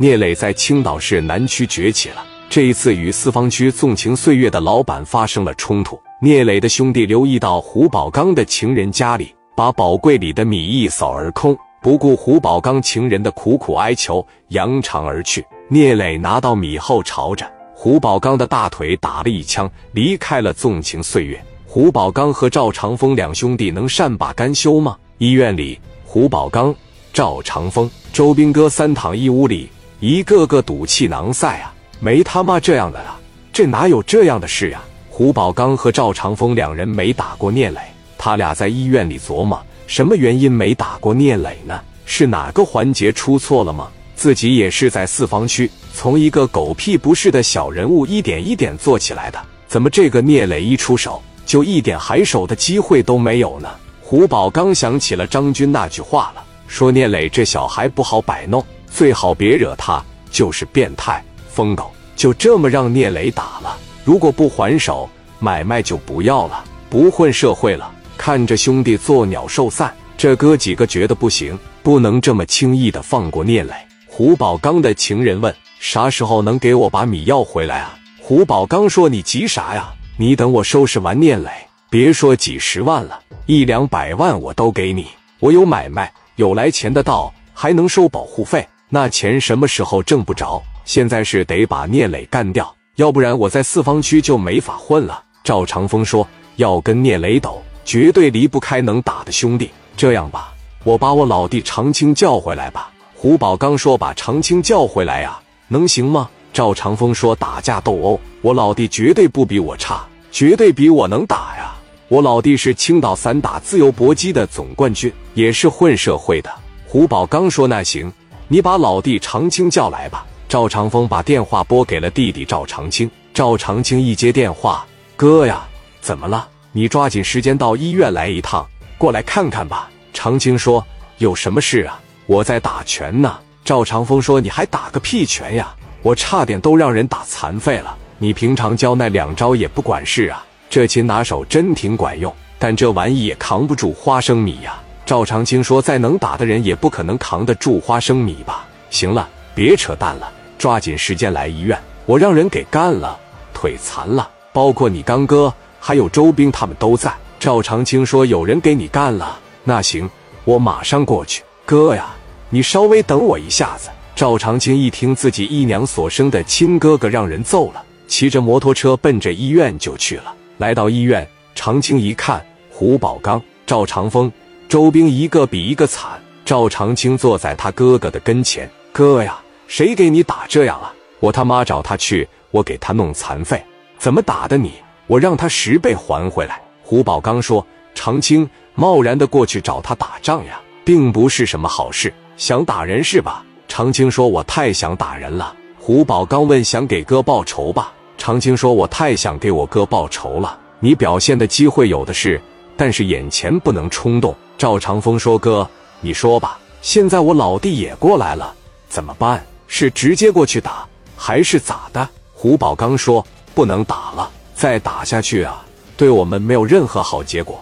聂磊在青岛市南区崛起了。这一次与四方区纵情岁月的老板发生了冲突，聂磊的兄弟留意到胡宝刚的情人家里，把宝柜里的米一扫而空，不顾胡宝刚情人的苦苦哀求，扬长而去。聂磊拿到米后，朝着胡宝刚的大腿打了一枪，离开了纵情岁月。胡宝刚和赵长风两兄弟能善罢甘休吗？医院里，胡宝刚、赵长风、周兵哥三躺一屋里，一个个赌气囊塞啊！没他妈这样的啊！这哪有这样的事呀？胡宝刚和赵长风两人没打过聂磊，他俩在医院里琢磨，什么原因没打过聂磊呢？是哪个环节出错了吗？自己也是在四方区从一个狗屁不是的小人物一点一点做起来的，怎么这个聂磊一出手？就一点还手的机会都没有呢。胡宝刚想起了张军那句话了，说聂磊这小孩不好摆弄，最好别惹他，就是变态疯狗。就这么让聂磊打了，如果不还手，买卖就不要了，不混社会了。看着兄弟作鸟兽散，这哥几个觉得不行，不能这么轻易的放过聂磊。胡宝刚的情人问：“啥时候能给我把米要回来啊？”胡宝刚说：“你急啥呀？”你等我收拾完聂磊，别说几十万了，一两百万我都给你。我有买卖，有来钱的道，还能收保护费。那钱什么时候挣不着？现在是得把聂磊干掉，要不然我在四方区就没法混了。赵长风说要跟聂磊斗，绝对离不开能打的兄弟。这样吧，我把我老弟长青叫回来吧。胡宝刚说把长青叫回来呀，能行吗？赵长风说：“打架斗殴，我老弟绝对不比我差，绝对比我能打呀！我老弟是青岛散打自由搏击的总冠军，也是混社会的。”胡宝刚说：“那行，你把老弟长青叫来吧。”赵长风把电话拨给了弟弟赵长青。赵长青一接电话：“哥呀，怎么了？你抓紧时间到医院来一趟，过来看看吧。”长青说：“有什么事啊？我在打拳呢。”赵长风说：“你还打个屁拳呀！”我差点都让人打残废了。你平常教那两招也不管事啊，这擒拿手真挺管用，但这玩意也扛不住花生米呀。赵长青说：“再能打的人也不可能扛得住花生米吧？”行了，别扯淡了，抓紧时间来医院。我让人给干了，腿残了，包括你刚哥还有周兵他们都在。赵长青说：“有人给你干了，那行，我马上过去。哥呀，你稍微等我一下子。”赵长青一听自己姨娘所生的亲哥哥让人揍了，骑着摩托车奔着医院就去了。来到医院，长青一看，胡宝刚、赵长风、周兵一个比一个惨。赵长青坐在他哥哥的跟前：“哥呀，谁给你打这样啊？我他妈找他去，我给他弄残废，怎么打的你？我让他十倍还回来。”胡宝刚说：“长青贸然的过去找他打仗呀，并不是什么好事。想打人是吧？”长青说：“我太想打人了。”胡宝刚问：“想给哥报仇吧？”长青说：“我太想给我哥报仇了。你表现的机会有的是，但是眼前不能冲动。”赵长风说：“哥，你说吧，现在我老弟也过来了，怎么办？是直接过去打，还是咋的？”胡宝刚说：“不能打了，再打下去啊，对我们没有任何好结果。”